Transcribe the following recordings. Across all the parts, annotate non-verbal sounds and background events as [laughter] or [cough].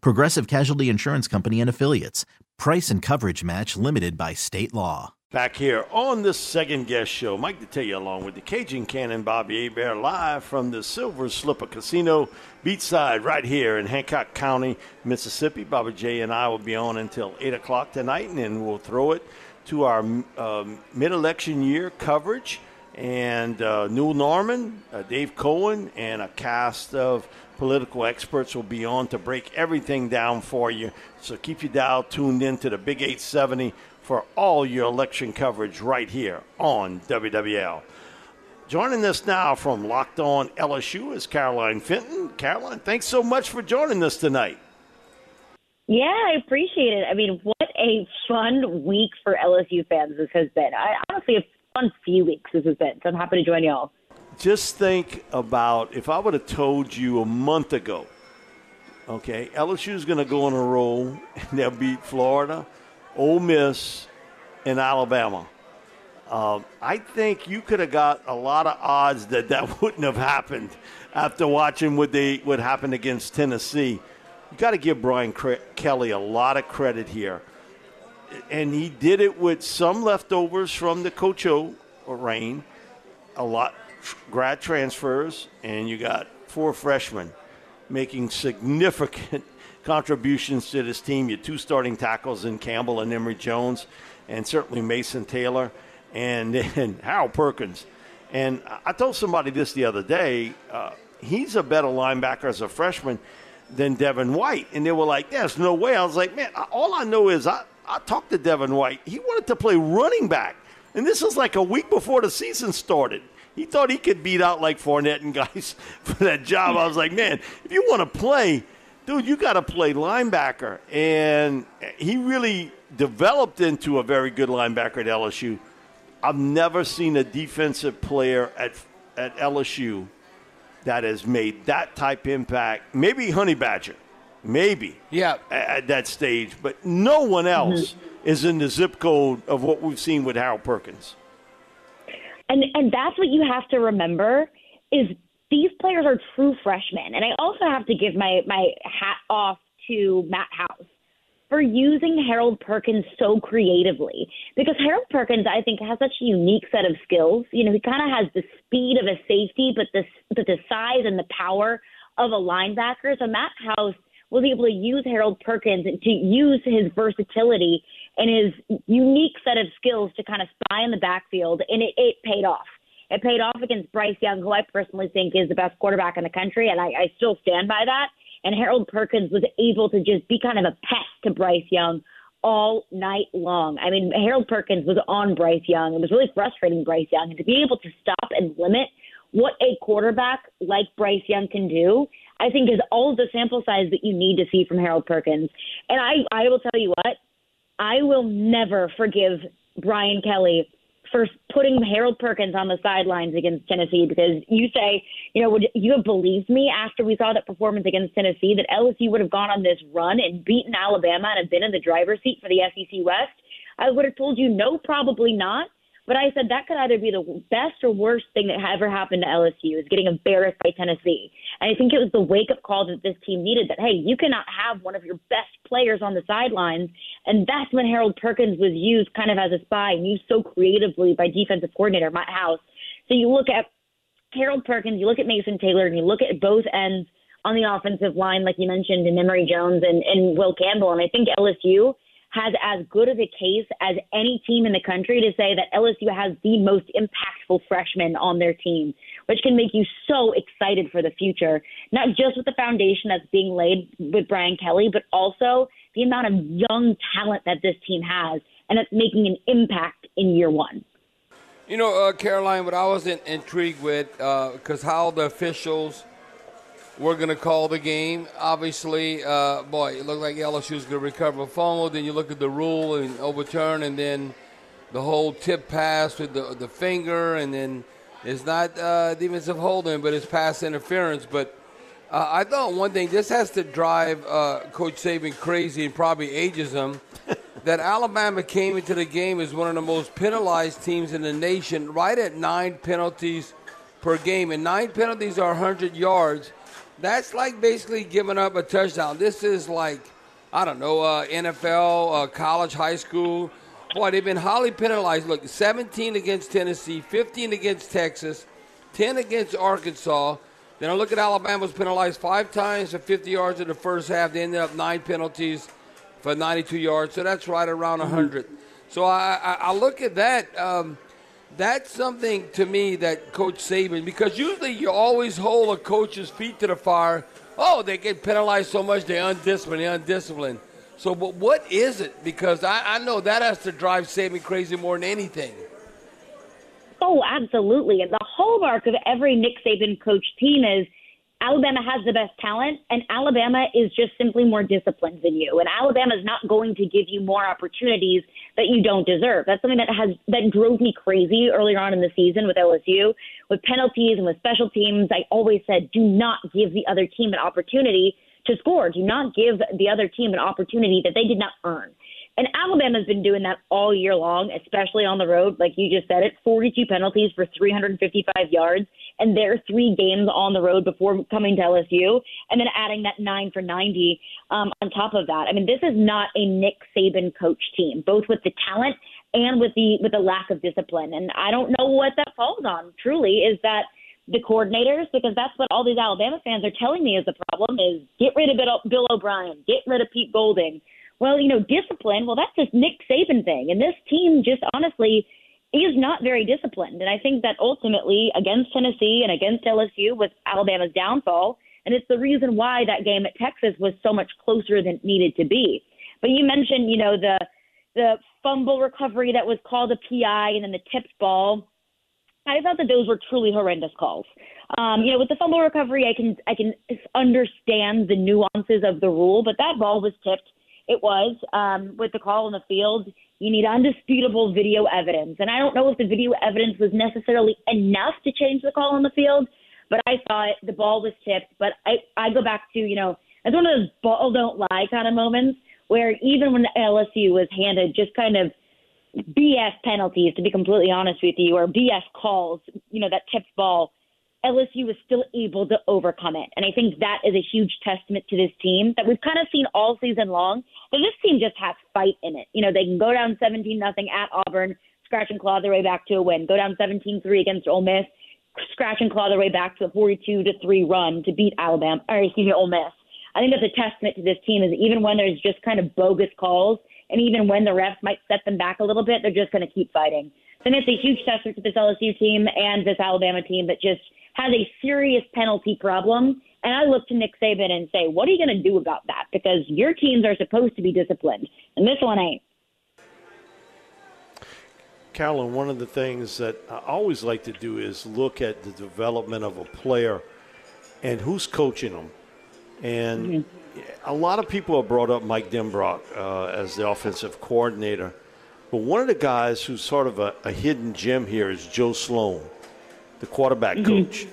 Progressive Casualty Insurance Company and Affiliates. Price and coverage match limited by state law. Back here on the Second Guess show, Mike Detillier along with the Cajun Cannon Bobby Hebert live from the Silver Slipper Casino beachside right here in Hancock County, Mississippi. Bobby J and I will be on until 8 o'clock tonight, and then we'll throw it to our um, mid election year coverage. And uh, Newell Normand, uh, Dave Cohen, and a cast of political experts will be on to break everything down for you. So keep your dial tuned in to the Big 870 for all your election coverage right here on WWL. Joining us now from Locked On LSU is Caroline Fenton. Caroline, thanks so much for joining us tonight. Yeah, I appreciate it. I mean, what a fun week for LSU fans this has been. I honestly, a fun few weeks this has been. So I'm happy to join y'all. Just think about if I would have told you a month ago, okay, LSU is going to go on a roll [laughs] and they'll beat Florida Ole Miss, and Alabama. Um, I think you could have got a lot of odds that that [laughs] wouldn't have happened after watching what they what happened against Tennessee. You got to give Brian Kelly a lot of credit here, and he did it with some leftovers from the Coach O reign, a lot grad transfers, and you got four freshmen making significant [laughs] contributions to this team. You two starting tackles in Campbell and Emery Jones, and certainly Mason Taylor and then [laughs] Harold Perkins. And I told somebody this the other day. Uh, he's a better linebacker as a freshman than Devin White. And they were like, there's no way. I was like, man, all I know is I, I talked to Devin White. He wanted to play running back. And this was like a week before the season started. He thought he could beat out like Fournette and guys [laughs] for that job. I was like, man, if you want to play – dude, you got to play linebacker. And he really developed into a very good linebacker at LSU. I've never seen a defensive player at at LSU that has made that type impact. Maybe Honey Badger, maybe. Yeah. At, at that stage, but no one else mm-hmm. is in the zip code of what we've seen with Harold Perkins. And and that's what you have to remember is these players are true freshmen. And I also have to give my, my hat off to Matt House for using Harold Perkins so creatively. Because Harold Perkins, I think, has such a unique set of skills. You know, he kind of has the speed of a safety, but the, but the size and the power of a linebacker. So Matt House was able to use Harold Perkins to use his versatility and his unique set of skills to kind of spy in the backfield, and it, it paid off. It paid off against Bryce Young, who I personally think is the best quarterback in the country, and I, I still stand by that. And Harold Perkins was able to just be kind of a pest to Bryce Young all night long. I mean, Harold Perkins was on Bryce Young. It was really frustrating Bryce Young. And to be able to stop and limit what a quarterback like Bryce Young can do, I think is all the sample size that you need to see from Harold Perkins. And I, I will tell you what, I will never forgive Brian Kelly for putting Harold Perkins on the sidelines against Tennessee because you say, you know, would you have believed me after we saw that performance against Tennessee that LSU would have gone on this run and beaten Alabama and have been in the driver's seat for the SEC West? I would have told you no, probably not. But I said that could either be the best or worst thing that ever happened to LSU is getting embarrassed by Tennessee. And I think it was the wake up call that this team needed that, hey, you cannot have one of your best players on the sidelines. And that's when Harold Perkins was used kind of as a spy and used so creatively by defensive coordinator Matt House. So you look at Harold Perkins, you look at Mason Taylor, and you look at both ends on the offensive line, like you mentioned, in Emery Jones and, and Will Campbell. And I think LSU has as good of a case as any team in the country to say that LSU has the most impactful freshman on their team, which can make you so excited for the future, not just with the foundation that's being laid with Brian Kelly, but also the amount of young talent that this team has and it's making an impact in year one. You know, uh, Caroline, what I was in, intrigued with, because uh, how the officials were going to call the game. Obviously, uh, boy, it looked like LSU was going to recover a fumble. Then you look at the rule and overturn, and then the whole tip pass with the, the finger, and then it's not uh, defensive holding, but it's pass interference. But uh, I thought one thing, this has to drive uh, Coach Saban crazy and probably ages him [laughs] that Alabama came into the game as one of the most penalized teams in the nation, right at nine penalties per game. And nine penalties are 100 yards. That's like basically giving up a touchdown. This is like, I don't know, uh, NFL, uh, college, high school. Boy, they've been highly penalized. Look, 17 against Tennessee, 15 against Texas, 10 against Arkansas. Then I look at Alabama's penalized five times for 50 yards in the first half. They ended up nine penalties for 92 yards, so that's right around 100. Mm-hmm. So I, I, I, look at that. Um, that's something to me that Coach Saban, because usually you always hold a coach's feet to the fire. Oh, they get penalized so much, they're undisciplined, they're undisciplined. So, but what is it? Because I, I know that has to drive Saban crazy more than anything. Oh, absolutely. And the hallmark of every Nick Saban coach team is Alabama has the best talent, and Alabama is just simply more disciplined than you. And Alabama is not going to give you more opportunities that you don't deserve. That's something that has that drove me crazy earlier on in the season with LSU, with penalties and with special teams. I always said, do not give the other team an opportunity to score. Do not give the other team an opportunity that they did not earn. And Alabama's been doing that all year long, especially on the road. Like you just said, it 42 penalties for 355 yards, and their three games on the road before coming to LSU, and then adding that nine for 90 um, on top of that. I mean, this is not a Nick Saban coach team, both with the talent and with the with the lack of discipline. And I don't know what that falls on. Truly, is that the coordinators because that's what all these Alabama fans are telling me is the problem is get rid of Bill O'Brien, get rid of Pete Golding well, you know, discipline, well, that's this Nick Saban thing. And this team just honestly is not very disciplined. And I think that ultimately against Tennessee and against LSU was Alabama's downfall. And it's the reason why that game at Texas was so much closer than it needed to be. But you mentioned, you know, the the fumble recovery that was called a PI and then the tipped ball. I thought that those were truly horrendous calls. Um, you know, with the fumble recovery, I can I can understand the nuances of the rule, but that ball was tipped it was um, with the call in the field. You need undisputable video evidence, and I don't know if the video evidence was necessarily enough to change the call on the field. But I thought the ball was tipped. But I I go back to you know it's one of those ball don't lie kind of moments where even when LSU was handed just kind of BS penalties, to be completely honest with you, or BS calls, you know, that tipped ball, LSU was still able to overcome it. And I think that is a huge testament to this team that we've kind of seen all season long. That this team just has fight in it. You know, they can go down 17 nothing at Auburn, scratch and claw their way back to a win. Go down 17-3 against Ole Miss, scratch and claw their way back to a 42 to 3 run to beat Alabama or excuse me, Ole Miss. I think that's a testament to this team is even when there's just kind of bogus calls and even when the refs might set them back a little bit, they're just going to keep fighting. So it's a huge testament to this LSU team and this Alabama team that just – has a serious penalty problem. And I look to Nick Saban and say, what are you going to do about that? Because your teams are supposed to be disciplined, and this one ain't. Carolyn, one of the things that I always like to do is look at the development of a player and who's coaching them. And mm-hmm. a lot of people have brought up Mike Denbrock uh, as the offensive coordinator. But one of the guys who's sort of a, a hidden gem here is Joe Sloan the quarterback mm-hmm. coach.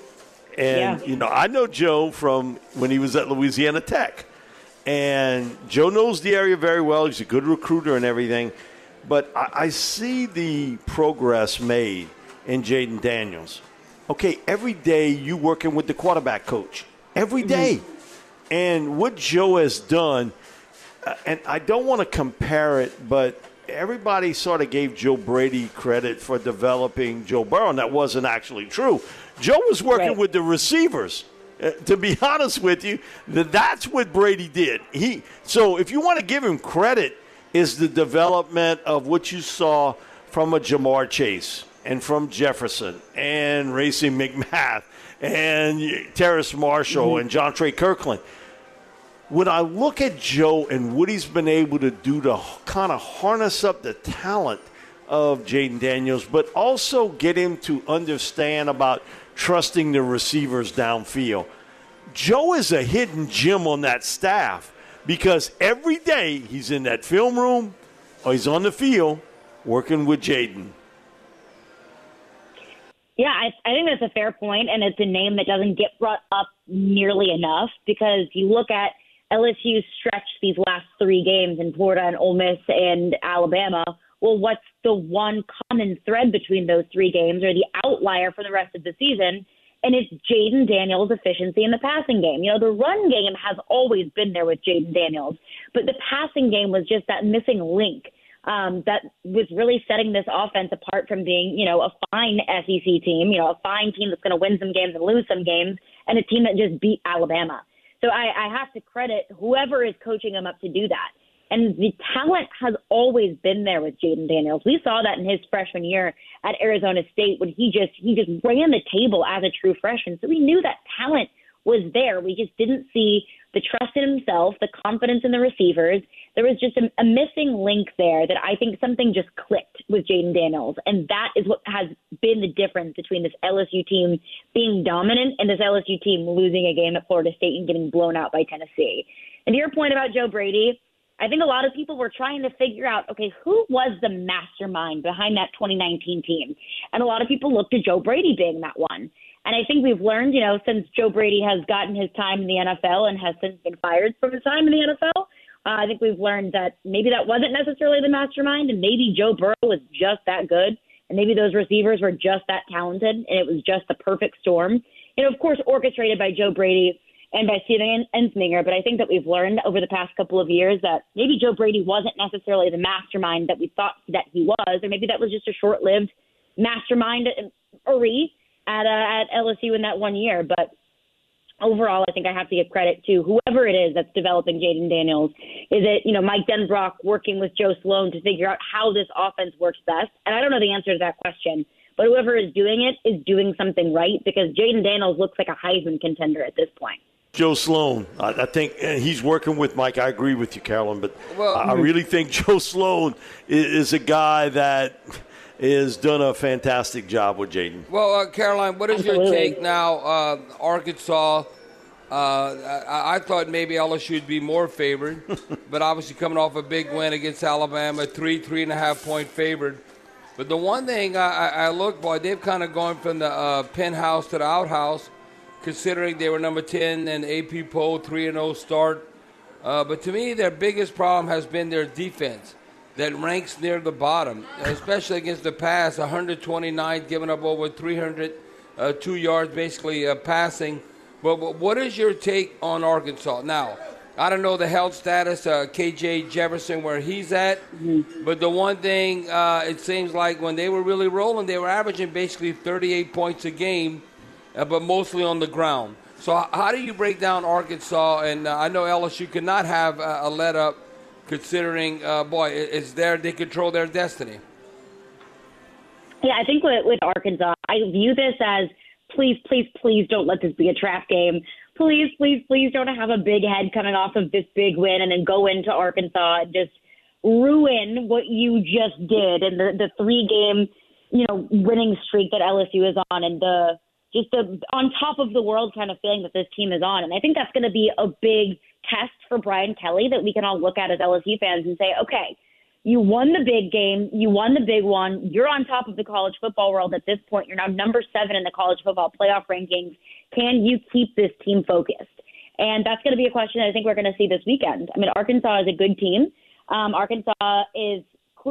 And, yeah. you know, I know Joe from when he was at Louisiana Tech. And Joe knows the area very well. He's a good recruiter and everything. But I, I see the progress made in Jayden Daniels. Okay, every day you working with the quarterback coach. Every day. mm-hmm. Mm-hmm. And what Joe has done, uh, and I don't want to compare it, but – everybody sort of gave Joe Brady credit for developing Joe Burrow, and that wasn't actually true. Joe was working right. with the receivers. Uh, to be [laughs] honest with you, that that's what Brady did. He so if you want to give him credit, is the development of what you saw from a Ja'Marr Chase and from Jefferson and Racey McMath and Terrace Marshall mm-hmm. and Jontre Kirklin. When I look at Joe and what he's been able to do to kind of harness up the talent of Jayden Daniels, but also get him to understand about trusting the receivers downfield. Joe is a hidden gem on that staff because every day he's in that film room or he's on the field working with Jayden. Yeah, I, I think that's a fair point, and it's a name that doesn't get brought up nearly enough because you look at LSU's stretch these last three games in Florida and Ole Miss and Alabama. Well, what's the one common thread between those three games, or the outlier for the rest of the season? and it's Jayden Daniels' efficiency in the passing game. You know, the run game has always been there with Jayden Daniels, but the passing game was just that missing link um, that was really setting this offense apart from being, you know, a fine SEC team, you know, a fine team that's going to win some games and lose some games, and a team that just beat Alabama. So I, I have to credit whoever is coaching him up to do that. And the talent has always been there with Jayden Daniels. We saw that in his freshman year at Arizona State when he just he just ran the table as a true freshman. So we knew that talent was there. We just didn't see the trust in himself, the confidence in the receivers. There was just a, a missing link there that I think something just clicked with Jayden Daniels. And that is what has been the difference between this LSU team being dominant and this LSU team losing a game at Florida State and getting blown out by Tennessee. And to your point about Joe Brady, I think a lot of people were trying to figure out, okay, who was the mastermind behind that 2019 team? And a lot of people looked to Joe Brady being that one. And I think we've learned, you know, since Joe Brady has gotten his time in the NFL and has since been fired from his time in the NFL, uh, I think we've learned that maybe that wasn't necessarily the mastermind, and maybe Joe Burrow was just that good, and maybe those receivers were just that talented, and it was just the perfect storm. And of course, orchestrated by Joe Brady and by Steven Ensminger. But I think that we've learned over the past couple of years that maybe Joe Brady wasn't necessarily the mastermind that we thought that he was, or maybe that was just a short-lived mastermind at uh, at LSU in that one year. But overall, I think I have to give credit to whoever it is that's developing Jayden Daniels. Is it you know Mike Denbrock working with Joe Sloan to figure out how this offense works best? And I don't know the answer to that question. But whoever is doing it is doing something right because Jayden Daniels looks like a Heisman contender at this point. Joe Sloan. I, I, think he's working with Mike. I agree with you, Carolyn, but well, I, I hmm. really think [laughs] Joe Sloan is, is, a guy that has done a fantastic job with Jayden. Well, uh, Caroline, what is Absolutely. your take now? Uh, Arkansas. Uh, I, I, thought maybe LSU would be more favored, [laughs] but obviously coming off a big win against Alabama, three, three and a half point favored. But the one thing I, I look, boy, they've kind of gone from the uh, penthouse to the outhouse considering they were number 10 and AP poll 3 and 0 start. Uh, but to me, their biggest problem has been their defense that ranks near the bottom, especially against the pass. 129, giving up over 300, uh, two yards basically uh, passing. But, but, what is your take on Arkansas now? I don't know the health status, uh, KJ Jefferson, where he's at. Mm-hmm. But the one thing uh, it seems like when they were really rolling, they were averaging basically 38 points a game uh, but mostly on the ground. So how do you break down Arkansas? And uh, I know LSU could not have a, a let up, considering, uh, boy, it's there they control their destiny. Yeah, I think with, with Arkansas, I view this as please, please, please don't let this be a trap game. Please, please, please don't have a big head coming off of this big win and then go into Arkansas and just ruin what you just did and the, the three game, you know, winning streak that LSU is on and the just the on top of the world kind of feeling that this team is on. And I think that's going to be a big test for Brian Kelly that we can all look at as LSU fans and say, okay, you won the big game, you won the big one, you're on top of the college football world at this point. You're now number seven in the college football playoff rankings. Can you keep this team focused? And that's going to be a question I think we're going to see this weekend. I mean, Arkansas is a good team. Um, Arkansas is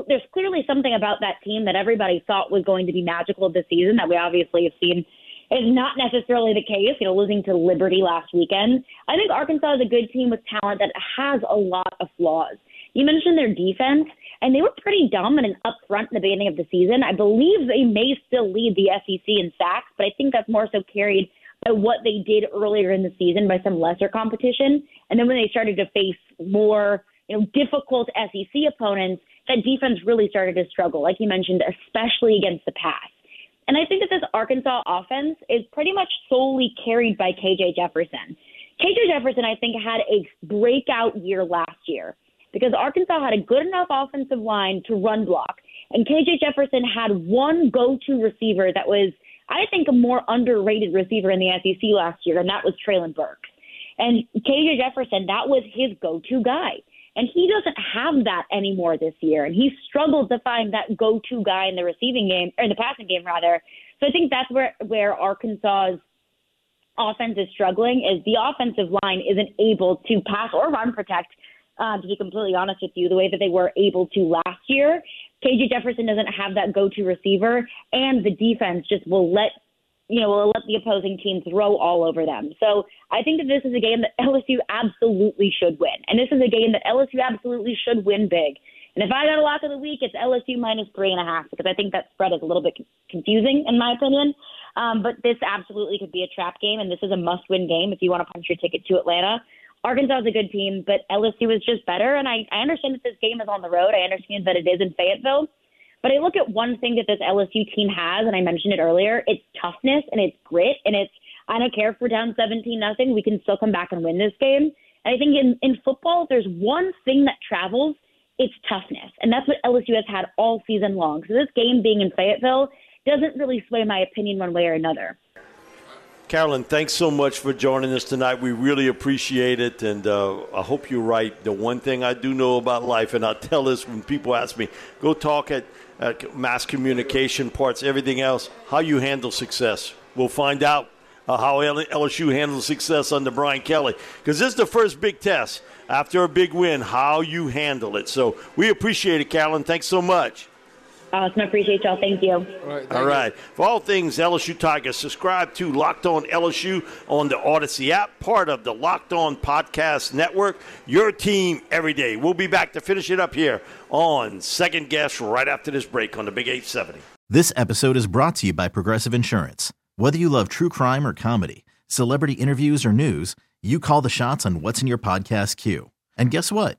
there's clearly something about that team that everybody thought was going to be magical this season that we obviously have seen is not necessarily the case, you know, losing to Liberty last weekend. I think Arkansas is a good team with talent that has a lot of flaws. You mentioned their defense, and they were pretty dominant up front in the beginning of the season. I believe they may still lead the SEC in sacks, but I think that's more so carried by what they did earlier in the season by some lesser competition. And then when they started to face more you know, difficult SEC opponents, that defense really started to struggle, like you mentioned, especially against the pass. And I think that this Arkansas offense is pretty much solely carried by KJ Jefferson. KJ Jefferson, I think, had a breakout year last year because Arkansas had a good enough offensive line to run block. And KJ Jefferson had one go to receiver that was, I think, a more underrated receiver in the SEC last year, and that was Treylon Burks. And KJ Jefferson, that was his go to guy. And he doesn't have that anymore this year. And he struggled to find that go to guy in the receiving game, or in the passing game, rather. So I think that's where, where Arkansas's offense is struggling is the offensive line isn't able to pass or run protect, uh, to be completely honest with you, the way that they were able to last year. KJ Jefferson doesn't have that go to receiver, and the defense just will let you know, will let the opposing team throw all over them. So I think that this is a game that LSU absolutely should win. And this is a game that LSU absolutely should win big. And if I got a lock of the week, it's LSU minus three and a half because I think that spread is a little bit confusing in my opinion. Um, but this absolutely could be a trap game, and this is a must-win game if you want to punch your ticket to Atlanta. Arkansas is a good team, but LSU is just better. And I, I understand that this game is on the road. I understand that it is in Fayetteville. But I look at one thing that this LSU team has, and I mentioned it earlier, it's toughness and it's grit and it's I don't care if we're down seventeen nothing, we can still come back and win this game. And I think in, in football, there's one thing that travels, it's toughness. And that's what LSU has had all season long. So this game being in Fayetteville doesn't really sway my opinion one way or another. Carolyn, thanks so much for joining us tonight. We really appreciate it, and uh, I hope you're right. The one thing I do know about life, and I tell this when people ask me, go talk at uh, mass communication parts, everything else, how you handle success. We'll find out uh, how LSU handles success under Brian Kelly because this is the first big test after a big win, how you handle it. So we appreciate it, Carolyn. Thanks so much. Awesome. I appreciate y'all. Thank you. All right. Thank all right. You. For all things LSU Tigers, subscribe to Locked On LSU on the Odyssey app, part of the Locked On Podcast Network. Your team every day. We'll be back to finish it up here on Second Guess right after this break on the Big 870. This episode is brought to you by Progressive Insurance. Whether you love true crime or comedy, celebrity interviews or news, you call the shots on what's in your podcast queue. And guess what?